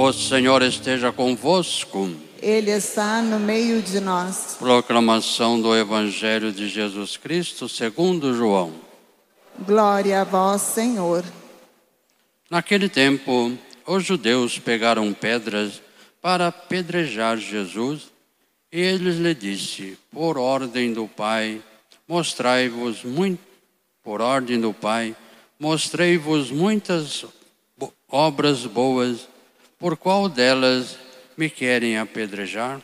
O Senhor esteja convosco. Ele está no meio de nós. Proclamação do Evangelho de Jesus Cristo segundo João. Glória a vós, Senhor. Naquele tempo, os judeus pegaram pedras para apedrejar Jesus, e eles lhe disse: Por ordem do Pai, mostrai-vos muito por ordem do Pai, mostrei-vos muitas obras boas, por qual delas me querem apedrejar?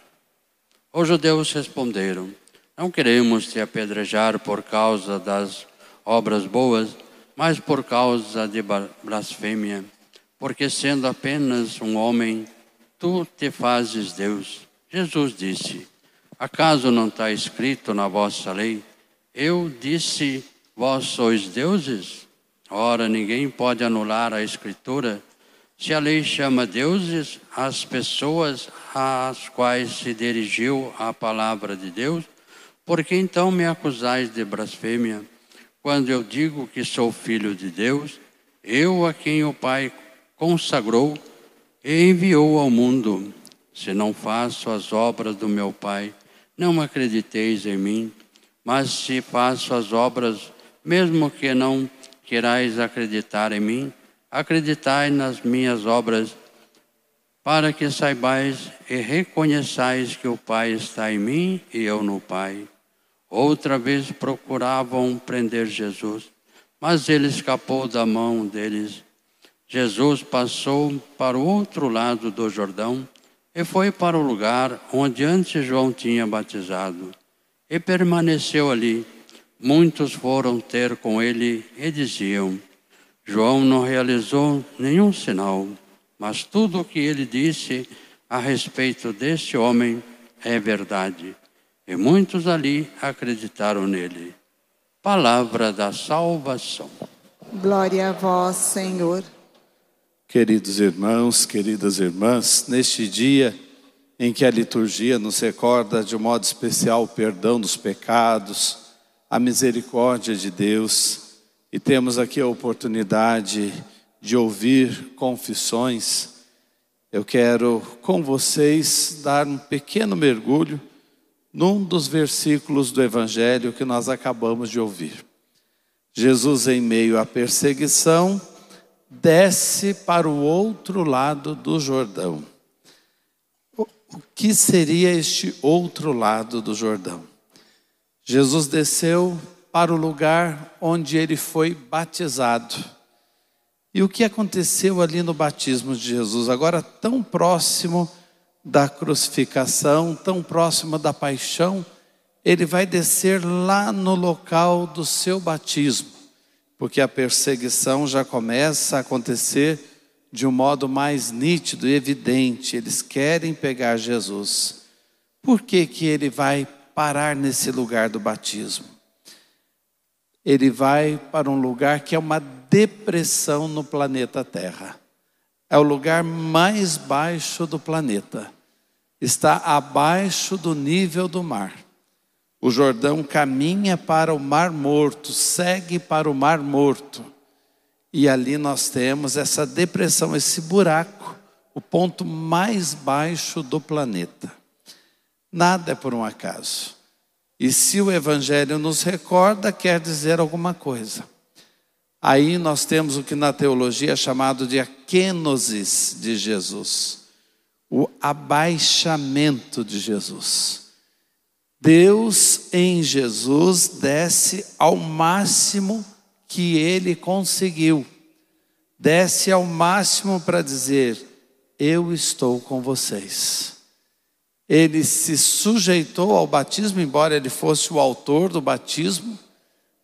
Os judeus responderam: Não queremos te apedrejar por causa das obras boas, mas por causa de blasfêmia, porque sendo apenas um homem, tu te fazes Deus. Jesus disse: Acaso não está escrito na vossa lei? Eu disse: Vós sois deuses? Ora, ninguém pode anular a Escritura se a lei chama deuses as pessoas às quais se dirigiu a palavra de Deus, porque então me acusais de blasfêmia, quando eu digo que sou filho de Deus, eu a quem o Pai consagrou e enviou ao mundo. Se não faço as obras do meu Pai, não acrediteis em mim, mas se faço as obras, mesmo que não querais acreditar em mim, acreditai nas minhas obras, para que saibais e reconheçais que o Pai está em mim e eu no Pai. Outra vez procuravam prender Jesus, mas ele escapou da mão deles. Jesus passou para o outro lado do Jordão e foi para o lugar onde antes João tinha batizado, e permaneceu ali. Muitos foram ter com ele e diziam: João não realizou nenhum sinal, mas tudo o que ele disse a respeito deste homem é verdade. E muitos ali acreditaram nele. Palavra da salvação. Glória a vós, Senhor. Queridos irmãos, queridas irmãs, neste dia em que a liturgia nos recorda de um modo especial o perdão dos pecados, a misericórdia de Deus, e temos aqui a oportunidade de ouvir confissões. Eu quero com vocês dar um pequeno mergulho num dos versículos do Evangelho que nós acabamos de ouvir. Jesus, em meio à perseguição, desce para o outro lado do Jordão. O que seria este outro lado do Jordão? Jesus desceu para o lugar onde ele foi batizado. E o que aconteceu ali no batismo de Jesus, agora tão próximo da crucificação, tão próximo da paixão, ele vai descer lá no local do seu batismo, porque a perseguição já começa a acontecer de um modo mais nítido e evidente. Eles querem pegar Jesus. Por que, que ele vai parar nesse lugar do batismo? Ele vai para um lugar que é uma depressão no planeta Terra. É o lugar mais baixo do planeta. Está abaixo do nível do mar. O Jordão caminha para o Mar Morto, segue para o Mar Morto. E ali nós temos essa depressão, esse buraco, o ponto mais baixo do planeta. Nada é por um acaso. E se o Evangelho nos recorda, quer dizer alguma coisa. Aí nós temos o que na teologia é chamado de akenosis de Jesus, o abaixamento de Jesus. Deus em Jesus desce ao máximo que ele conseguiu, desce ao máximo para dizer: Eu estou com vocês ele se sujeitou ao batismo, embora ele fosse o autor do batismo,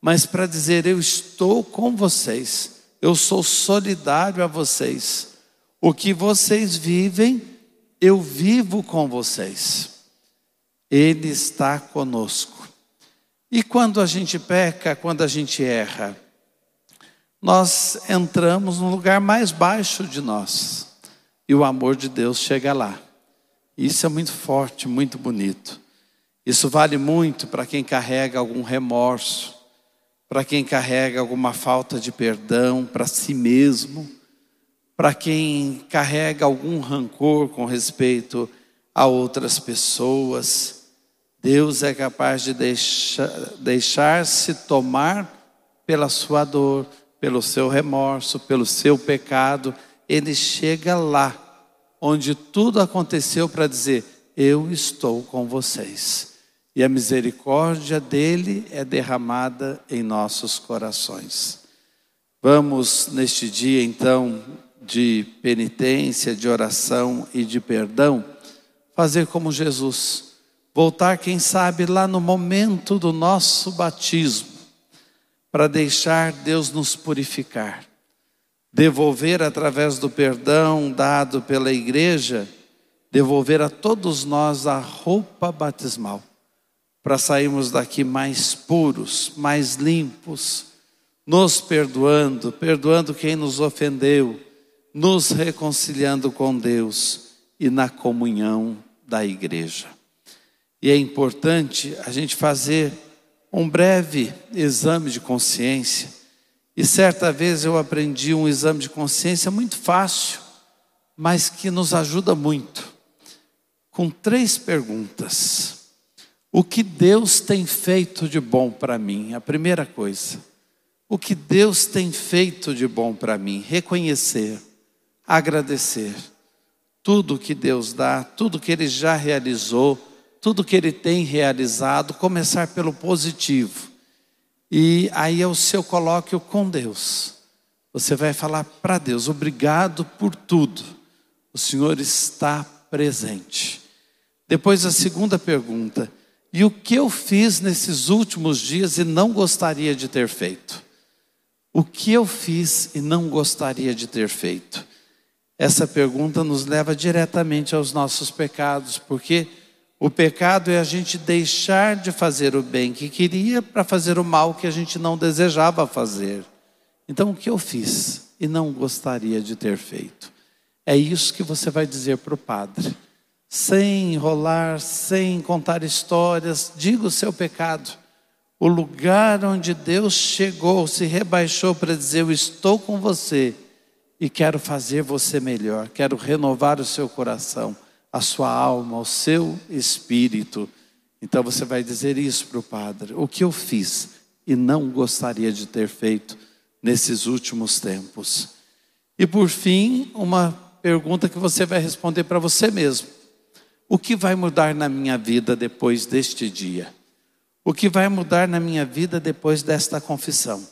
mas para dizer: Eu estou com vocês, eu sou solidário a vocês. O que vocês vivem, eu vivo com vocês. Ele está conosco. E quando a gente peca, quando a gente erra, nós entramos no lugar mais baixo de nós, e o amor de Deus chega lá. Isso é muito forte, muito bonito. Isso vale muito para quem carrega algum remorso, para quem carrega alguma falta de perdão para si mesmo, para quem carrega algum rancor com respeito a outras pessoas. Deus é capaz de deixar-se deixar tomar pela sua dor, pelo seu remorso, pelo seu pecado. Ele chega lá, onde tudo aconteceu para dizer: Eu estou com vocês. E a misericórdia dele é derramada em nossos corações. Vamos, neste dia, então, de penitência, de oração e de perdão, fazer como Jesus, voltar, quem sabe, lá no momento do nosso batismo, para deixar Deus nos purificar, devolver através do perdão dado pela igreja, devolver a todos nós a roupa batismal, para sairmos daqui mais puros, mais limpos, nos perdoando, perdoando quem nos ofendeu, nos reconciliando com Deus e na comunhão da igreja. E é importante a gente fazer um breve exame de consciência. E certa vez eu aprendi um exame de consciência muito fácil, mas que nos ajuda muito. Com três perguntas. O que Deus tem feito de bom para mim? A primeira coisa. O que Deus tem feito de bom para mim? Reconhecer, agradecer. Tudo que Deus dá, tudo que Ele já realizou, tudo que ele tem realizado, começar pelo positivo. E aí é o seu colóquio com Deus. Você vai falar para Deus: obrigado por tudo. O Senhor está presente. Depois a segunda pergunta: e o que eu fiz nesses últimos dias e não gostaria de ter feito? O que eu fiz e não gostaria de ter feito? Essa pergunta nos leva diretamente aos nossos pecados, porque o pecado é a gente deixar de fazer o bem que queria para fazer o mal que a gente não desejava fazer. Então, o que eu fiz e não gostaria de ter feito? É isso que você vai dizer para o padre. Sem enrolar, sem contar histórias, diga o seu pecado. O lugar onde Deus chegou, se rebaixou para dizer: Eu estou com você e quero fazer você melhor, quero renovar o seu coração a sua alma, o seu espírito. Então você vai dizer isso para o Padre: o que eu fiz e não gostaria de ter feito nesses últimos tempos. E por fim, uma pergunta que você vai responder para você mesmo: o que vai mudar na minha vida depois deste dia? O que vai mudar na minha vida depois desta confissão?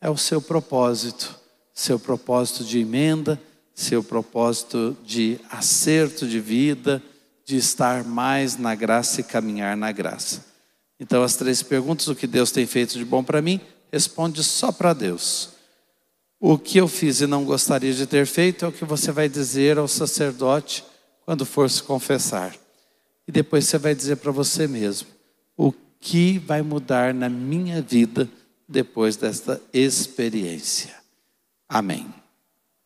É o seu propósito, seu propósito de emenda seu propósito de acerto de vida, de estar mais na graça e caminhar na graça. Então, as três perguntas: o que Deus tem feito de bom para mim? Responde só para Deus. O que eu fiz e não gostaria de ter feito é o que você vai dizer ao sacerdote quando for se confessar. E depois você vai dizer para você mesmo: o que vai mudar na minha vida depois desta experiência. Amém.